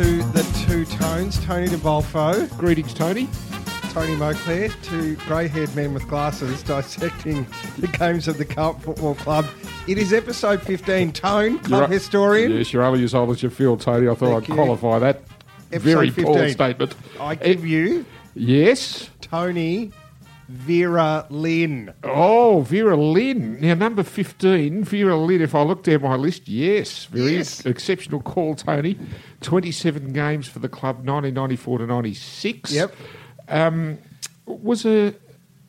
to the two tones, Tony de Bolfo, Greetings, Tony. Tony Moclair, two grey-haired men with glasses dissecting the games of the Carlton Football Club. It is episode 15. Tone, club You're- historian. Yes, you're only as old as you feel, Tony. I thought Thank I'd you. qualify that. Episode Very poor statement. I give you Yes. Tony Vera Lynn. Oh, Vera Lynn. Now, number 15, Vera Lynn, if I look down my list, yes. Very Yes. exceptional call, Tony. 27 games for the club, 1994 to 96. Yep. Um, was a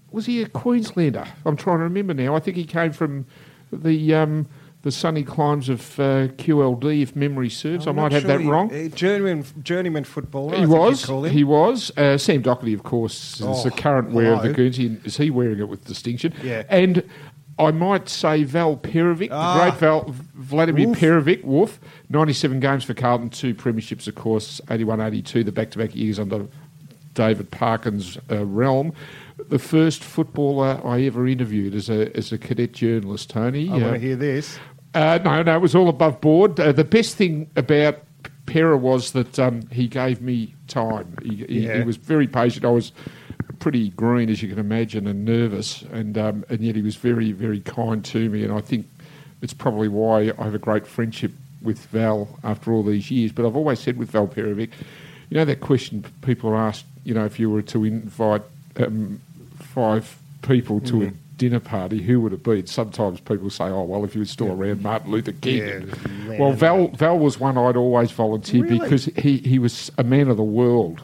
was he a Queenslander? I'm trying to remember now. I think he came from the um, the sunny climes of uh, QLD, if memory serves. I I'm might have sure that he- wrong. uh, journeyman, journeyman footballer. He think was. you'd call him. He was. Uh, Sam Docherty, of course, is Oh, the current wearer of the hello. Guernsey. Is he wearing it with distinction? Yeah. And I might say Val Perovic, Ah. the great Val, Vladimir Woof. Perovic, Wolf, 97 games for Carlton, two premierships, of course, 81 82, the back to back years under David Parkin's uh, realm. The first footballer I ever interviewed as a, as a cadet journalist, Tony. I want Uh, to hear this. Uh, no, no, it was all above board. Uh, the best thing about Pera was that um, he gave me time. He, he, Yeah. he was very patient. I was pretty green, as you can imagine, and nervous, and um, and yet he was very, very kind to me. And I think it's probably why I have a great friendship with Val after all these years. But I've always said with Val Perovic, you know, that question people are asked, you know, if you were to invite um, five people to a dinner party, who would it be? Sometimes people say, oh, well, if he was still around, Martin Luther King. Yeah, well, Val, Val was one I'd always volunteer Really? because he, he was a man of the world.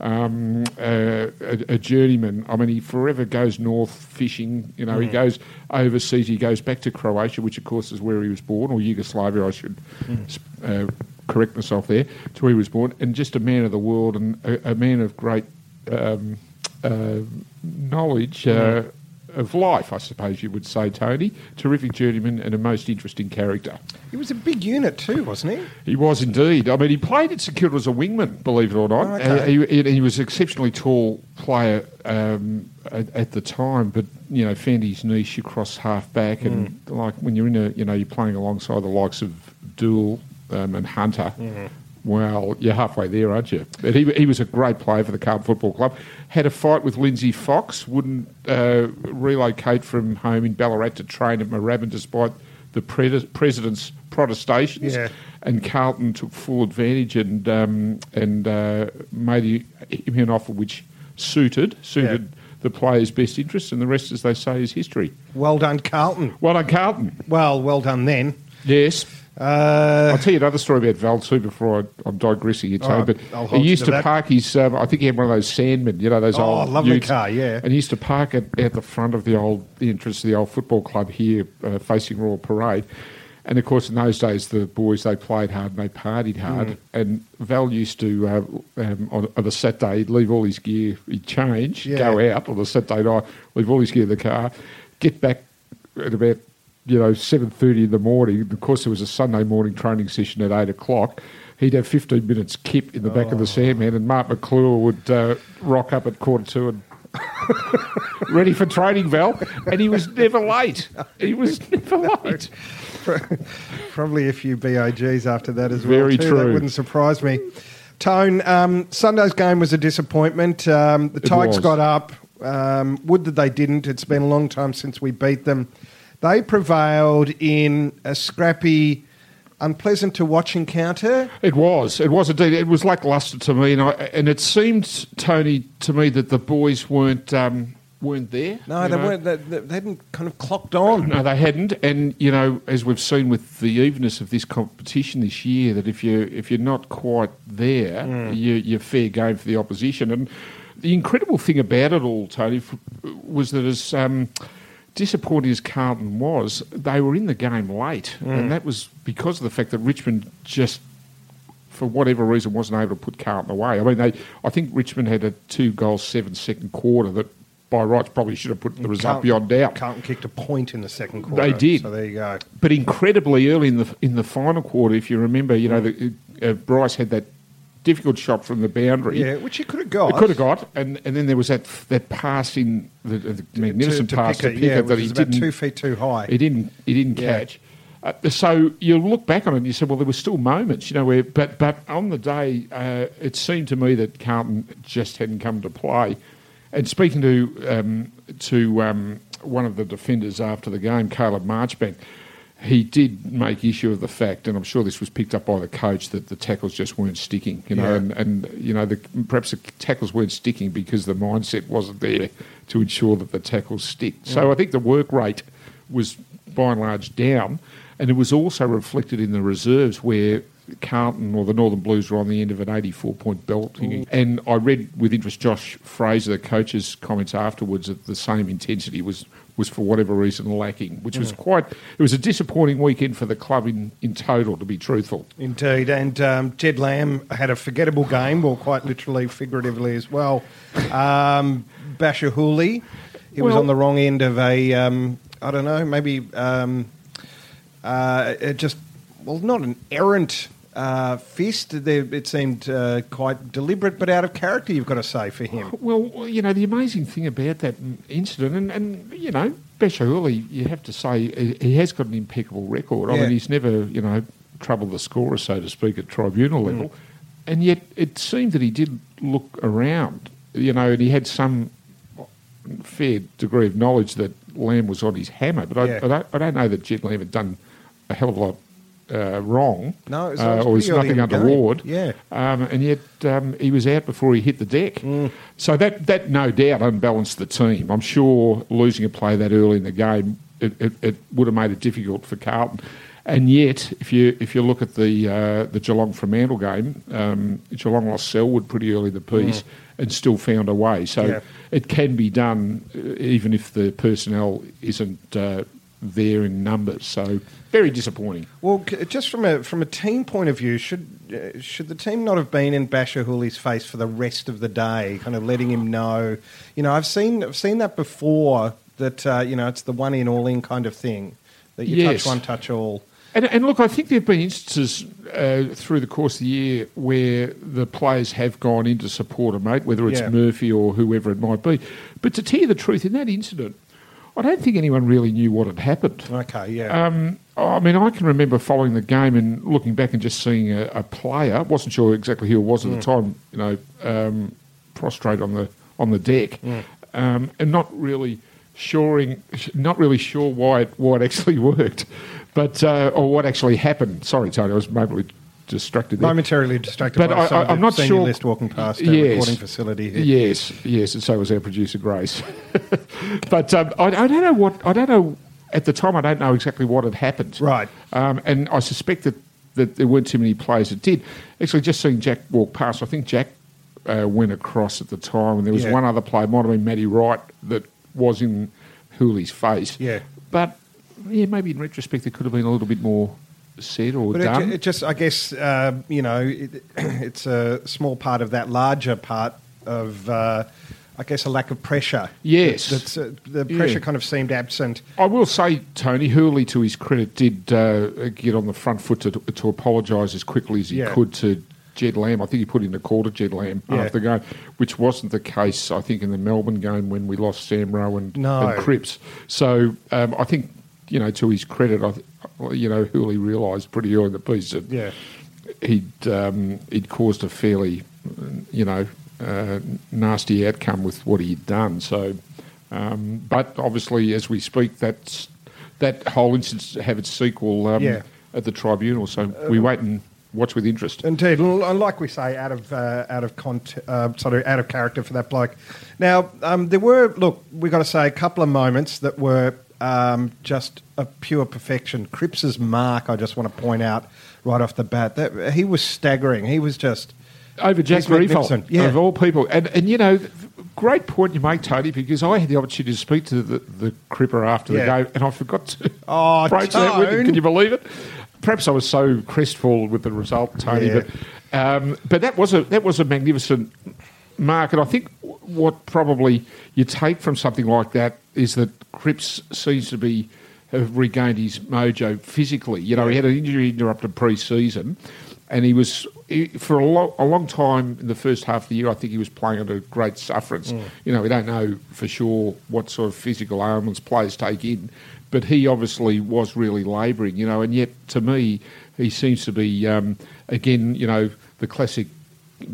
Um, uh, a, a journeyman. I mean, he forever goes north fishing. You know, he goes overseas. He goes back to Croatia, which of course is where he was born, or Yugoslavia. I should uh, correct myself there. To where he was born, and just a man of the world and a, a man of great um, uh, knowledge. Uh, of life, I suppose you would say, Tony. Terrific journeyman and a most interesting character. He was a big unit too, wasn't he? He was indeed. I mean, he played at Kilda as a wingman, believe it or not. Oh, okay. Uh, he, he, he was an exceptionally tall player um, at, at the time, but you know, found his niche across half back, and Mm. like when you're in a, you know, you're playing alongside the likes of Doull um, and Hunter. Mm-hmm. Well, you're halfway there, aren't you? But he, he was a great player for the Carlton Football Club. Had a fight with Lindsay Fox. Wouldn't uh, relocate from home in Ballarat to train at Moorabbin despite the pre- president's protestations Yeah. and Carlton took full advantage and um, and uh, made him an offer which suited suited the player's best interests, and the rest, as they say, is history. Well done, Carlton. Well done, Carlton. Well, well done then. Yes. Uh, I'll tell you another story about Val too before I, I'm digressing so, right, but he used to park his. Um, I think he had one of those Sandmen, you know, those Oh, old lovely utes. car, yeah. And he used to park at, at the front of the old the entrance to the old football club here, uh, facing Royal Parade. And of course, in those days, the boys they played hard and they partied hard. Mm. And Val used to uh, um, on, on a Saturday he'd leave all his gear, he'd change, Yeah. go out on a Saturday night, leave all his gear in the car, get back at about you know seven thirty in the morning. Of course, there was a Sunday morning training session at eight o'clock. He'd have fifteen minutes kip in the back of Oh. the Sandman, and Mark Maclure would uh, rock up at quarter two and. ready for training, Val, and he was never late. He was never late. Probably a few BOGs after that as Very well. Too. That wouldn't surprise me. Tone, um, Sunday's game was a disappointment. Um, the It Tigers was. got up. Um, would that they didn't. It's been a long time since we beat them. They prevailed in a scrappy, unpleasant to watch encounter. It was. It was indeed. It was lacklustre to me, and I, and it seemed Tony to me that the boys weren't um, weren't there. No, they know. weren't. They, they they hadn't kind of clocked on. No, they hadn't. And you know, as we've seen with the evenness of this competition this year, that if you if you're not quite there, Mm. you, you're fair game for the opposition. And the incredible thing about it all, Tony, was that as um, disappointing as Carlton was, they were in the game late, Mm. and that was because of the fact that Richmond just. For whatever reason, wasn't able to put Carlton away. I mean, they. I think Richmond had a two goal seven second quarter that, by rights, probably should have put the result Carlton- beyond doubt. Carlton kicked a point in the second quarter. They did. So there you go. But incredibly early in the in the final quarter, if you remember, you know, the, uh, Bryce had that difficult shot from the boundary. Yeah, which he could have got. He could have got, and, and then there was that that pass in the, the magnificent to, to pass Pickett, to Pickett yeah, that he didn't two feet too high. he didn't he didn't Yeah. catch. Uh, so you look back on it and you say, well, there were still moments, you know, where, but, but on the day, uh, it seemed to me that Carlton just hadn't come to play. And speaking to, um, to um, one of the defenders after the game, Caleb Marchbank, he did make issue of the fact, and I'm sure this was picked up by the coach, that the tackles just weren't sticking. You know, Yeah. and, and you know, the, perhaps the tackles weren't sticking because the mindset wasn't there to ensure that the tackles stick. So I think the work rate was by and large down, and it was also reflected in the reserves where Carlton or the Northern Blues were on the end of an 84 point belting. Mm. And I read with interest Josh Fraser, the coach's comments afterwards, that the same intensity was, was for whatever reason lacking, which was quite, it was a disappointing weekend for the club in, in total, to be truthful. Indeed, and um, Jed Lamb had a forgettable game, well, quite literally, figuratively as well. Um, Bachar Houli, he was Well- on the wrong end of a, um, I don't know, maybe um, uh, it just, well, not an errant uh, fist. There- It seemed uh, quite deliberate, but out of character, you've got to say, for him. Well, you know, the amazing thing about that incident, and, and you know, Bachar Houli, you have to say, he- has got an impeccable record. I Yeah. mean, he's never, you know, troubled the scorer, so to speak, at tribunal level. And yet it seemed that he did look around, you know, and he had some fair degree of knowledge that Lamb was on his hammer. But I, Yeah. I, don't, I don't know that Jed Lamb had done a hell of a lot uh, wrong. No, it was- uh, or was nothing untoward. Yeah. Um, and yet um, he was out before he hit the deck. Mm. So that, that no doubt unbalanced the team. I'm sure losing a play that early in the game, it, it, it would have made it difficult for Carlton. And yet, if you if you look at the uh, the Geelong Fremantle game, um, Geelong lost Selwood pretty early in the piece and still found a way. So Mm. Yeah. it can be done uh, even if the personnel isn't uh, there in numbers. So very disappointing. Well, just from a from a team point of view, should uh, should the team not have been in Bachar Houli's face for the rest of the day, kind of letting him know? You know, I've seen I've seen that before. That uh, you know, it's the one in all in kind of thing. That you Yes. touch one, touch all. And, and look, I think there have been instances uh, through the course of the year where the players have gone in to support a mate, whether it's Yeah. Murphy or whoever it might be. But to tell you the truth, in that incident, I don't think anyone really knew what had happened. Okay, yeah, Um, I mean, I can remember following the game and looking back and just seeing a, a player. wasn't sure exactly who it was at the time. You know, um, prostrate on the on the deck, um, and not really shoring, not really sure why it why it actually worked, but uh, or what actually happened. Sorry, Tony, I was momentarily distracted. There. momentarily distracted but by I- some I- I'm not senior sure- list walking past our Yes. recording facility. Here. Yes, yes, and so was our producer Grace. but um, I, I don't know what I don't know at the time. I don't know exactly what had happened. Right. Um, and I suspect that, that there weren't too many players that did. Actually, just seeing Jack walk past, I think Jack uh, went across at the time, and there was Yeah. one other player, might have been Matty Wright, that was in Houli's face. Yeah. But yeah, maybe in retrospect, there could have been a little bit more said or But it, done. ju- it just, I guess, uh, you know, it, it's a small part of that larger part of, uh, I guess, a lack of pressure. Yes. That's, uh, the Yeah. pressure kind of seemed absent. I will say, Tony Houli, to his credit, did uh, get on the front foot to, to apologise as quickly as he Yeah. could to Jed Lamb. I think he put in a call to Jed Lamb Yeah. after the game, which wasn't the case, I think, in the Melbourne game when we lost Sam Rowe and, No. and Cripps. So um, I think, you know, to his credit, I, th- you know, Houli realised pretty early in the piece that Yeah. he'd um, he'd caused a fairly, you know, uh, nasty outcome with what he'd done. So, um, but obviously, as we speak, that's that whole instance have its sequel um, Yeah. at the tribunal. So we wait and watch with interest. Indeed, and like we say, out of uh, out of cont- uh, sorry, out of character for that bloke. Now, um, there were look, we've got to say a couple of moments that were um, just a pure perfection. Cripps's mark, I just want to point out right off the bat that he was staggering. He was just Over Jack magnificent, yeah. of all people. And, and you know, great point you make, Tony, because I had the opportunity to speak to the, the Cripper after Yeah. the game, and I forgot to Oh, broach that with him. Can you believe it? Perhaps I was so crestfallen with the result, Tony, Yeah. but um, but that was a that was a magnificent mark, and I think what probably you take from something like that is that Cripps seems to be have regained his mojo physically. You know, he had an injury interrupted pre-season, and he was he, for a, lo- a long time in the first half of the year. I think he was playing under great sufferance. You know, we don't know for sure what sort of physical ailments players take in, but he obviously was really labouring, you know, and yet to me, he seems to be, um, again, you know, the classic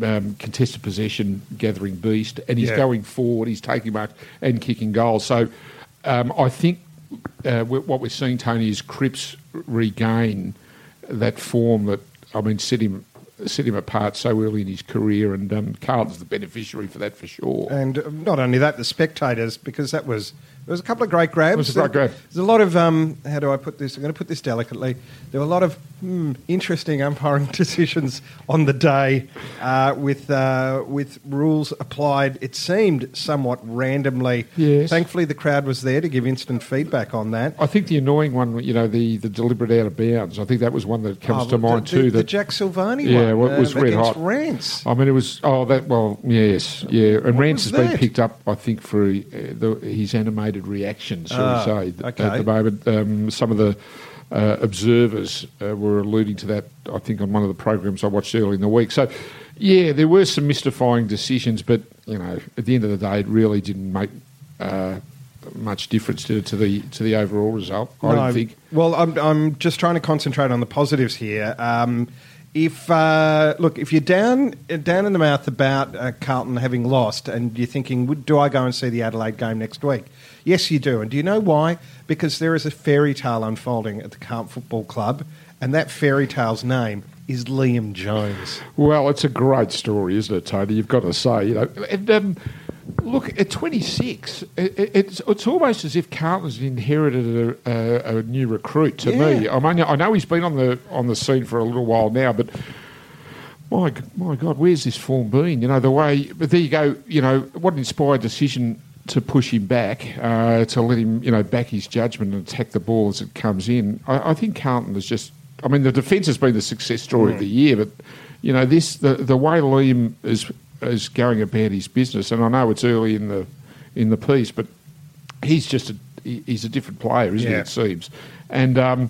um, contested possession gathering beast, and he's Yeah. going forward, he's taking mark and kicking goals. So um, I think uh, what we're seeing, Tony, is Cripps regain that form that, I mean, set him, set him apart so early in his career, and um, Carlton's the beneficiary for that for sure. And um, not only that, the spectators, because that was there was a couple of great grabs. It was a great grab. There's a lot of um, how do I put this? I'm going to put this delicately. There were a lot of hmm, interesting umpiring decisions on the day, uh, with uh, with rules applied. It seemed somewhat randomly. Yes. Thankfully, the crowd was there to give instant feedback on that. I think the annoying one, you know, the, the deliberate out of bounds. I think that was one that comes Oh, to mind the, too. The, that the Jack Silvagni Yeah, one. well, it was uh, red hot. Rance. I mean, it was oh that well yes yeah, and Rance was has been picked up I think for uh, the, his animated reactions. Shall Ah, we say okay. at the moment? Um, some of the uh, observers uh, were alluding to that. I think on one of the programs I watched early in the week. So yeah, there were some mystifying decisions, but you know, at the end of the day, it really didn't make. Uh, much difference to, to the to the overall result. I No, don't think. Well, I'm, I'm just trying to concentrate on the positives here. Um, if uh, look, if you're down down in the mouth about uh, Carlton having lost, and you're thinking, do I go and see the Adelaide game next week? Yes, you do. And do you know why? Because there is a fairy tale unfolding at the Carlton Football Club, and that fairy tale's name is Liam Jones. Well, it's a great story, isn't it, Tony? You've got to say, you know. And um, look, at 26, it, it- it's it's almost as if Carlton's inherited a, a, a new recruit. To me, Yeah. I mean, I know he's been on the on the scene for a little while now, but. My, my God, where's this form been? You know, the way, but there you go, you know, what an inspired decision to push him back, uh, to let him, you know, back his judgment and attack the ball as it comes in. I, I think Carlton has just, I mean, the defence has been the success story of the year, but, you know, this, the, the way Liam is, is going about his business, and I know it's early in the, in the piece, but he's just a, he's a different player, isn't he, it seems. And, um,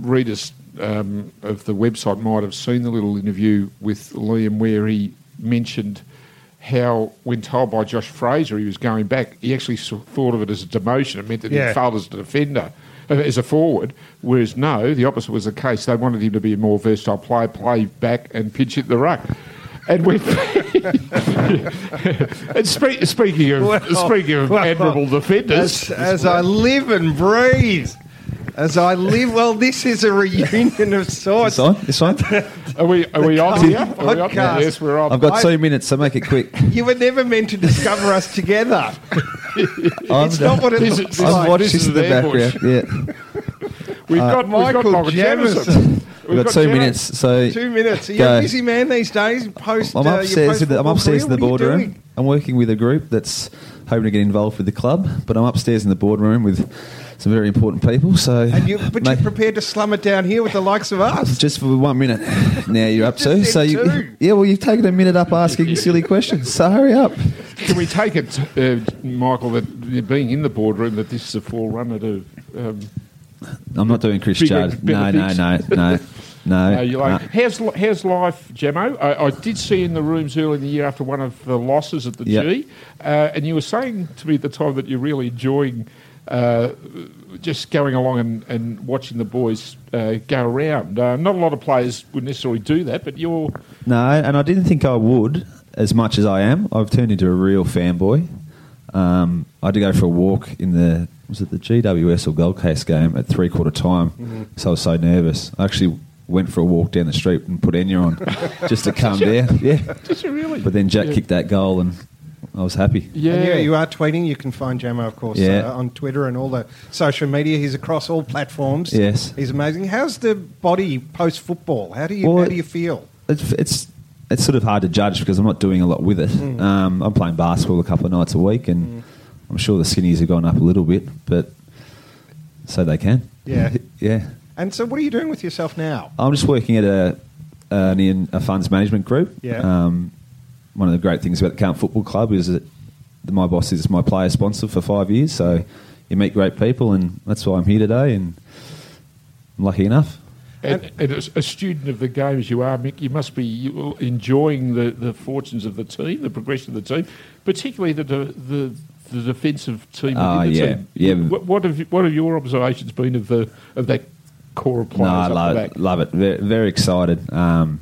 readers um, of the website might have seen the little interview with Liam where he mentioned how, when told by Josh Fraser he was going back, he actually thought of it as a demotion. It meant that Yeah. he failed as a defender, uh, as a forward. Whereas no, the opposite was the case. They wanted him to be a more versatile player, play back and pitch at the ruck. And we and spe- speaking of Well, speaking of well, admirable defenders, As, as I live and breathe. As I live, well, this is a reunion of sorts. This on? This on? Are we, are we on here? Are we on? Yes, we're on. I've got two minutes, so make it quick. You were never meant to discover us together. It's not what it This is- looks this I've like. watched This this is in the an background. Yeah, We've got, we've got Michael Michael Jamison. Jamison. We've got two Jam- minutes. So Two minutes. Are you Go. a busy man these days? Post. I'm uh, your upstairs. in the, I'm upstairs in the career? What are you boardroom. I'm working with a group that's hoping to get involved with the club, but I'm upstairs in the boardroom with some very important people. So, And you, but mate, you're prepared to slum it down here with the likes of us. just for one minute. Now you're up to. So you, two. yeah, well, you've taken a minute up asking silly questions. So hurry up. Can we take it, uh, Michael, that being in the boardroom, that this is a forerunner to. Um, I'm not doing Chris Bigger Judd. No, no, no, no, no. uh, you like, no. how's, how's life, Jamo? I, I did see you in the rooms early in the year after one of the losses at the Yep. G, uh, and you were saying to me at the time that you're really enjoying uh, just going along and, and watching the boys uh, go around. Uh, not a lot of players would necessarily do that, but you're. No, and I didn't think I would as much as I am. I've turned into a real fanboy. Um, I had to go for a walk in the was it the GWS or Gold Coast game at three quarter time, Mm-hmm. so I was so nervous. I actually went for a walk down the street and put Enya on just to calm down. Yeah, Did you really? but then Jack Yeah. kicked that goal and I was happy. Yeah. And you, you are tweeting. You can find Jamo, of course, Yeah. uh, on Twitter and all the social media. He's across all platforms. Yes. he's amazing. How's the body post football? How do you Well, how do you feel? It's, it's it's sort of hard to judge because I'm not doing a lot with it. Mm. Um, I'm playing basketball a couple of nights a week, and I'm sure the skinnies have gone up a little bit, but so they can. Yeah. yeah. And so, what are you doing with yourself now? I'm just working at a an, in a funds management group. Yeah. Um, one of the great things about the Carlton Football Club is that my boss is my player sponsor for five years, so you meet great people, and that's why I'm here today, and I'm lucky enough. And, and as a student of the game as you are, Mick, you must be enjoying the, the fortunes of the team, the progression of the team, particularly the the the defensive team Ah, within the yeah, team. yeah. What, what have you- what have your observations been of the of that core of No, players I up the love, back? love it. Very, very excited. Um,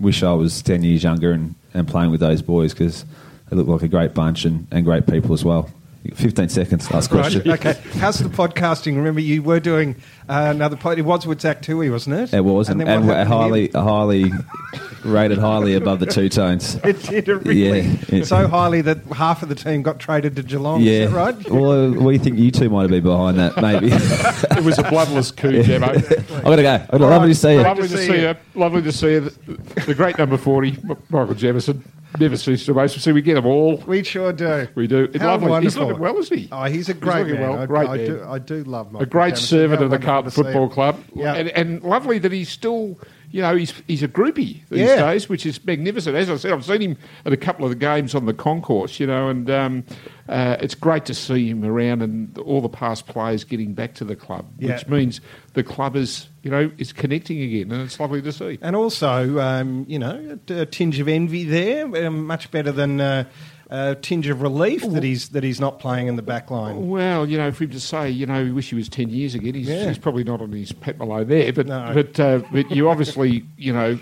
wish I was 10 years younger and, and playing with those boys because they look like a great bunch and, and great people as well. 15 seconds, last question. Right, okay. How's the podcasting? Remember, you were doing uh, another pod. It was with Zach Tuohy, wasn't it? It was, and, then and what we're happened to highly, him? highly rated highly above the two tones. It did it really Yeah, yeah. so highly that half of the team got traded to Geelong. Yeah, Is that right? Well, uh, we think you two might have been behind that, maybe. it was a bloodless coup, eh? Jamo. I've gotta go. I'd love right. to see you. Lovely to to see see you. you. Lovely to see you. The, the great number 40, Michael Jamison. Never cease to amaze. See, we get them all. We sure do. We do. It's How lovely. He's looking well, isn't he? Oh, he's a great looking man. well. Great I man. do. I do love Michael a great Jamison. servant How of the wonderful Carlton Football. Club, Yeah. and, and lovely that he's still, you know, he's he's a groupie these Yeah. days, which is magnificent. As I said, I've seen him at a couple of the games on the concourse, you know, and um, uh, it's great to see him around and all the past players getting back to the club, Yeah. which means the club is, you know, is connecting again, and it's lovely to see. And also, um, you know, a, a tinge of envy there, um, much better than uh, a tinge of relief that he's that he's not playing in the back line. Well, you know, for him to say, you know, we wish he was ten years again, he's, Yeah. he's probably not on his Pat Malone there, but No. but uh, but you obviously, you know,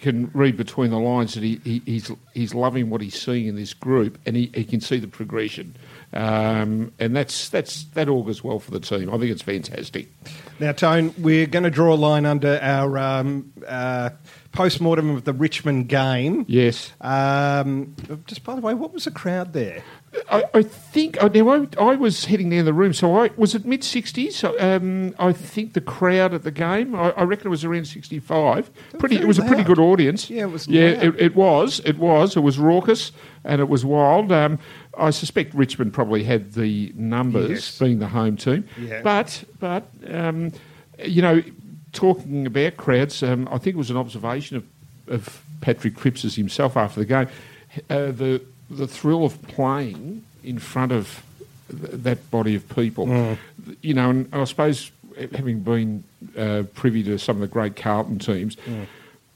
can read between the lines that he, he he's he's loving what he's seeing in this group, and he, he can see the progression, um, and that's that's that augurs well for the team. I think it's fantastic. Now, Tone, we're going to draw a line under our um, uh, post mortem of the Richmond game. Yes, Um, just by the way, what was the crowd there? I, I think oh, now I, I was heading down the room, so I was it mid sixties. Um, I think the crowd at the game, I, I reckon it was around sixty five. Pretty, it was a pretty good audience. Yeah, it was Yeah, loud. it, it was. It was. It was raucous and it was wild. Um, I suspect Richmond probably had the numbers, Yes. being the home team. Yeah. But but um, you know, talking about crowds, um, I think it was an observation of, of Patrick Cripps himself after the game. Uh, the the thrill of playing in front of th- that body of people, Mm. you know, and I suppose having been uh, privy to some of the great Carlton teams. Mm.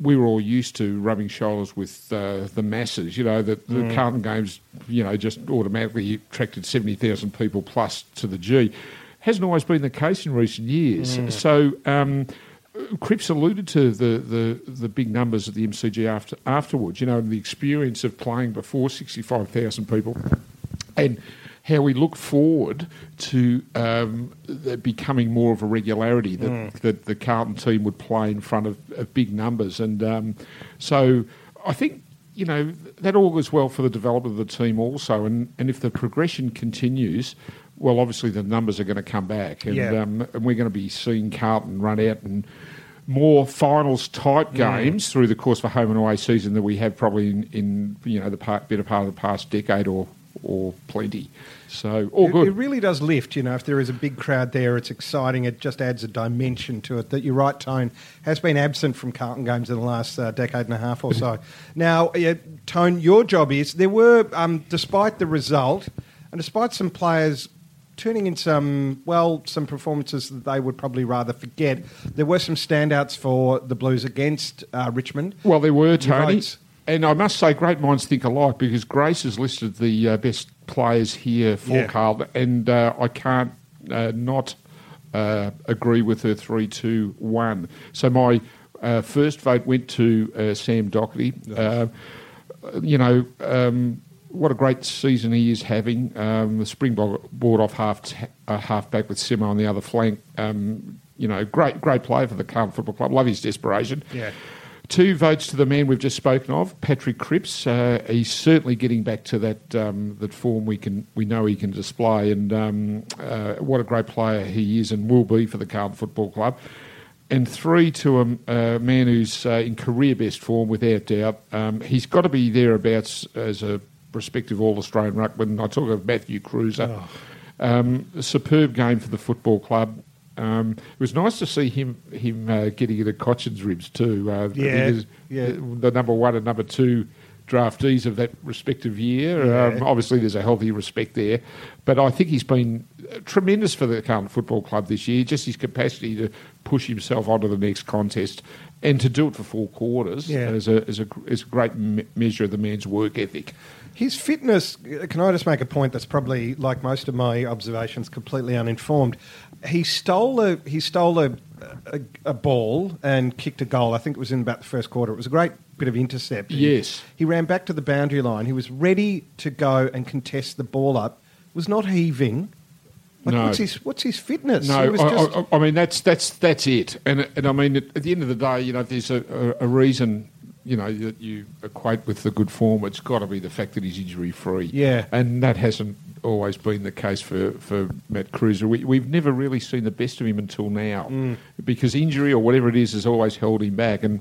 We were all used to rubbing shoulders with uh, the masses. You know, that the Mm. Carlton games, you know, just automatically attracted 70,000 people plus to the G. Hasn't always been the case in recent years. Mm. So, um, Cripps alluded to the, the, the big numbers at the MCG after, afterwards, you know, and the experience of playing before 65,000 people and how we look forward to um, that becoming more of a regularity that, that the Carlton team would play in front of, of big numbers. And um, so I think, you know, that all goes well for the development of the team also. And, and if the progression continues, well, obviously the numbers are going to come back. And, Yeah. um, and we're going to be seeing Carlton run out and more finals type games through the course of a home and away season that we have probably in, in you know the part, better part of the past decade or or plenty. So all It, good. it really does lift, you know. If there is a big crowd there, it's exciting. It just adds a dimension to it that you're right, Tone, has been absent from Carlton games in the last uh, decade and a half or so. now, yeah, Tone, your job is there were, um, despite the result, and despite some players turning in some, well, some performances that they would probably rather forget, there were some standouts for the Blues against uh, Richmond. well, there were Tony, right. and I must say, great minds think alike because Grace has listed the uh, best players here for Yeah. Carlton, and uh, I can't uh, not uh, agree with her three, two, one. So my uh, first vote went to uh, Sam Docherty. Uh, you know, um, what a great season he is having. Um, the Springbok board off half t- uh, half back with Simo on the other flank. Um, you know, great great player for the Carlton Football Club. Love his desperation. Yeah. Two votes to the man we've just spoken of, Patrick Cripps. Uh, he's certainly getting back to that um, that form we can we know he can display, and um, uh, what a great player he is and will be for the Carlton Football Club. And three to a, a man who's uh, in career best form, without doubt. Um, he's got to be thereabouts as a prospective All Australian ruckman. I talk of Matthew Kreuzer. Um, a superb game for the football club. Um, it was nice to see him him uh, getting at Cotchin's ribs too. Uh, Yeah, his- yeah. The number one and number two draftees of that respective year. Yeah. Um, obviously, there's a healthy respect there, but I think he's been tremendous for the Carlton Football Club this year. Just his capacity to push himself onto the next contest and to do it for four quarters Yeah. is a is a is a great me- measure of the man's work ethic. His fitness, can I just make a point that's probably, like most of my observations, completely uninformed? He stole a he stole a, a, a ball and kicked a goal. I think it was in about the first quarter. It was a great bit of intercept. Yes. He ran back to the boundary line. He was ready to go and contest the ball up. Was not heaving. Like, No. what's his what's his fitness? No, He was I, just- I, I mean that's that's that's it. And and I mean at, the end of the day, you know, there's a, a, a reason, you know, that you equate with the good form. It's got to be the fact that he's injury free. Yeah. and that hasn't always been the case for, for Matt Kreuzer. We, we've never really seen the best of him until now Mm. because injury or whatever it is has always held him back. And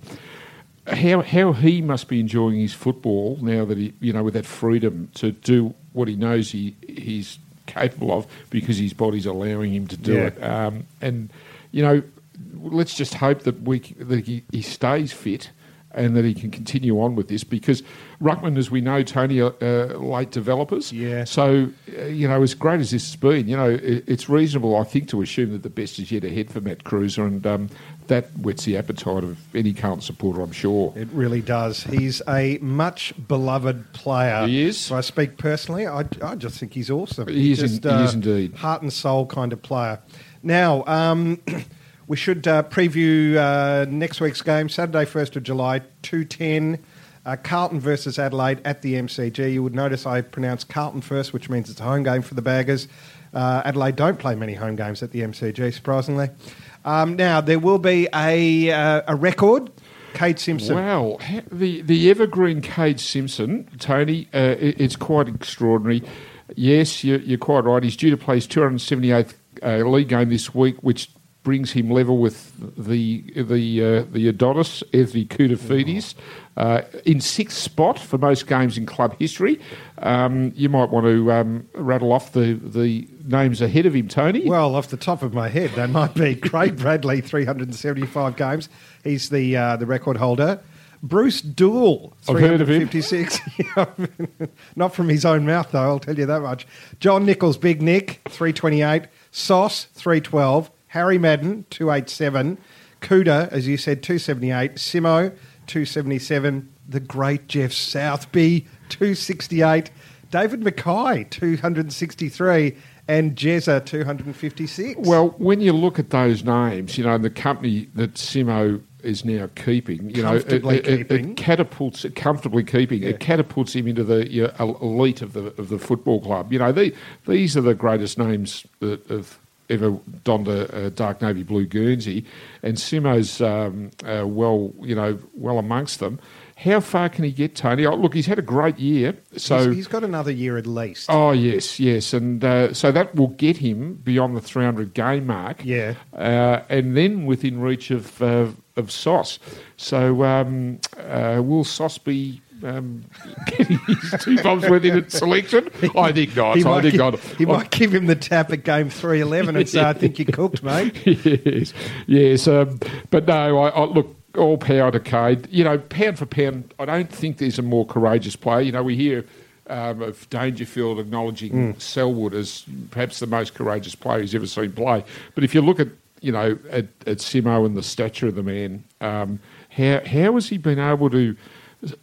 how how he must be enjoying his football now that he you know with that freedom to do what he knows he he's capable of because his body's allowing him to do Yeah. it. Um, and you know, let's just hope that we that he, he stays fit. And that he can continue on with this because Ruckman, as we know, Tony, are uh, late developers. Yeah. So, uh, you know, as great as this has been, you know, it, it's reasonable, I think, to assume that the best is yet ahead for Matt Kreuzer, and um, that whets the appetite of any current supporter, I'm sure. It really does. He's a much beloved player. He is. So I speak personally. I, I just think he's awesome. He is Just, in- he is indeed. Heart and soul kind of player. Now, um, we should uh, preview uh, next week's game, Saturday, 1st of July, 2.10. Uh, Carlton versus Adelaide at the MCG. You would notice I pronounced Carlton first, which means it's a home game for the Baggers. Uh, Adelaide don't play many home games at the MCG, surprisingly. Um, now, there will be a, uh, a record. Kade Simpson. Wow, the the evergreen Kade Simpson, Tony, uh, it, it's quite extraordinary. Yes, you're, you're quite right. He's due to play his 278th uh, league game this week, which brings him level with the the uh, the Adonis Anthony Koutoufides. Uh, in sixth spot for most games in club history. Um, you might want to um, rattle off the, the names ahead of him, Tony. Well, off the top of my head, they might be Craig Bradley, 375 games. He's the uh, the record holder. Bruce Doull, I've heard of him. 356. Not from his own mouth, though, I'll tell you that much. John Nicholls, Big Nick, 328. Sauce, 312. Harry Madden, 287. Kouta, as you said, 278. Simo, 277. The great Geoff Southby, 268. David Mackay, 263. And Jezza, 256. Well, when you look at those names, you know, and the company that Simo is now keeping, you know, it, Comfortably it, it- keeping. it catapults comfortably keeping. It catapults him into the you know, elite of the of the football club. You know, the, these are the greatest names of, ever donned a, a dark navy blue Guernsey, and Simo's um, uh, well, you know, well amongst them. How far can he get, Tony? Oh, look, he's had a great year. So he's, he's got another year at least. Oh yes, yes, and uh, so that will get him beyond the 300 game mark. Yeah. uh, and then within reach of uh, of Sauce. So um, uh, will Sauce be? Um, getting his two bombs worth in at selection? I think not. He I might, think give, not. he might give him the tap at game 311 and say, I think you cooked, mate. yes, yes. Um, but no, I, I look all power to Kade. You know, pound for pound, I don't think there's a more courageous player. You know, we hear um, of Dangerfield acknowledging Selwood as perhaps the most courageous player he's ever seen play. But if you look at you know at, at Simo and the stature of the man, um, how how has he been able to,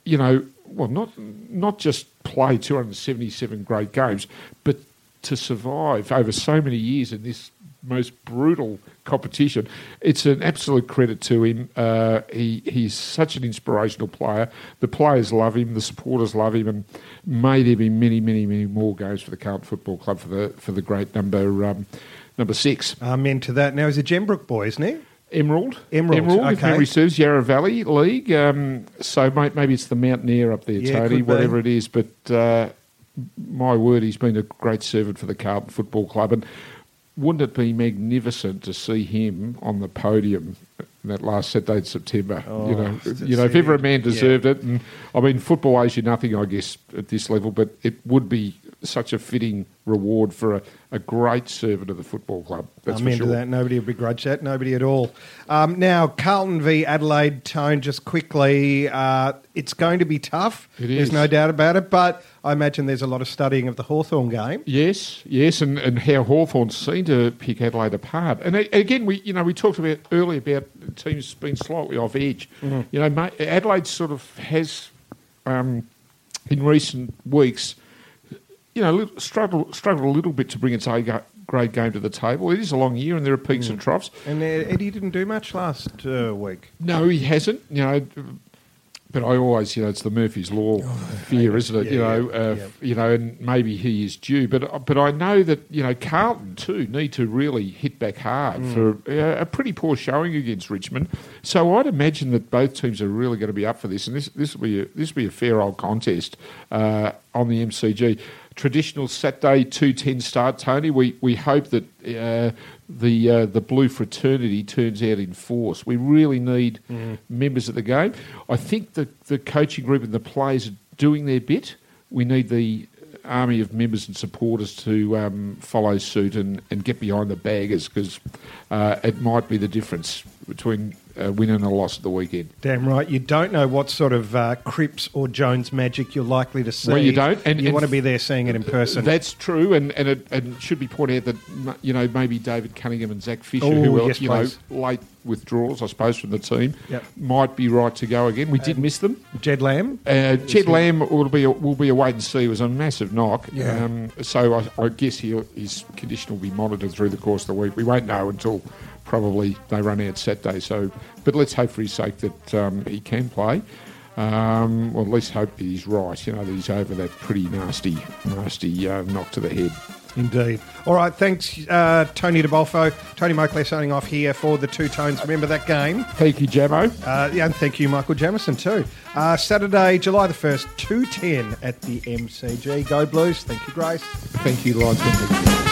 you know, well not not just play 277 great games, but to survive over so many years in this most brutal competition. It's an absolute credit to him. Uh, he he's such an inspirational player. The players love him. The supporters love him, and may there be many, many, many more games for the Carlton Football Club for the for the great number um, number six. Amen to that. Now, he's a Gembrook boy, isn't he? Emerald, Emerald, if okay. memory serves, Yarra Valley League. Um, so may, maybe it's the Mountaineer up there, Yeah, Tony, could be. whatever it is. But uh, my word, he's been a great servant for the Carlton Football Club, and wouldn't it be magnificent to see him on the podium that last Saturday in September? you know, you know, if ever a man yeah. deserved it, and I mean, football owes you nothing, I guess, at this level, but it would be such a fitting reward for a, a great servant of the football club. That's I'm for into sure. that. Nobody will begrudge that. Nobody at all. Um, now, Carlton v Adelaide, Tone, just quickly. Uh, it's going to be tough. It There's no doubt about it. But I imagine there's a lot of studying of the Hawthorn game. Yes, yes, and, and how Hawthorn seem to pick Adelaide apart. And again, we you know we talked about earlier about teams being slightly off edge. Mm-hmm. You know, Adelaide sort of has um, in recent weeks, you know, struggled struggled a little bit to bring its A grade game to the table. It is a long year, and there are peaks Mm. and troughs. And uh, Eddie didn't do much last uh, week. No, he hasn't. You know, but I always, you know, it's the Murphy's Law fear, isn't it? Yeah, you know, yeah, uh, yeah. you know, and maybe he is due, but but I know that you know Carlton too need to really hit back hard Mm. for uh, a pretty poor showing against Richmond. So I'd imagine that both teams are really going to be up for this, and this this will be a, this will be a fair old contest uh, on the MCG. Traditional Saturday two ten start, Tony. We we hope that uh, the uh, the blue fraternity turns out in force. We really need members of the game. I think the the coaching group and the players are doing their bit. We need the army of members and supporters to um, follow suit and, and get behind the baggers because uh, it might be the difference between a win and a loss at the weekend. Damn right. You don't know what sort of uh, Cripps or Jones magic you're likely to see. Well, you don't, and- you and want to be there seeing it in person. That's true, and and it, and it should be pointed out that you know maybe David Cunningham and Zach Fisher, Oh, who are yes, you know late withdrawals, I suppose, from the team, Yep. might be right to go again. We did miss them. Jed Lamb. Uh, Jed Lamb will be a, will be a wait and see. It was a massive knock. Yeah. Um, so I, I guess his condition will be monitored through the course of the week. We won't know until probably they run out Saturday. So, but let's hope for his sake that um, he can play. Um, well, at least hope he's right. You know that he's over that pretty nasty, nasty uh, knock to the head. Indeed. All right, thanks, uh, Tony De Bolfo. Tony Moclair signing off here for the Two Tones. Remember that game? Thank you, Jamo. Uh, yeah, and thank you, Michael Jamison, too. Uh, Saturday, July the 1st, 2.10 at the MCG. Go Blues. Thank you, Grace. Thank you, Lodge.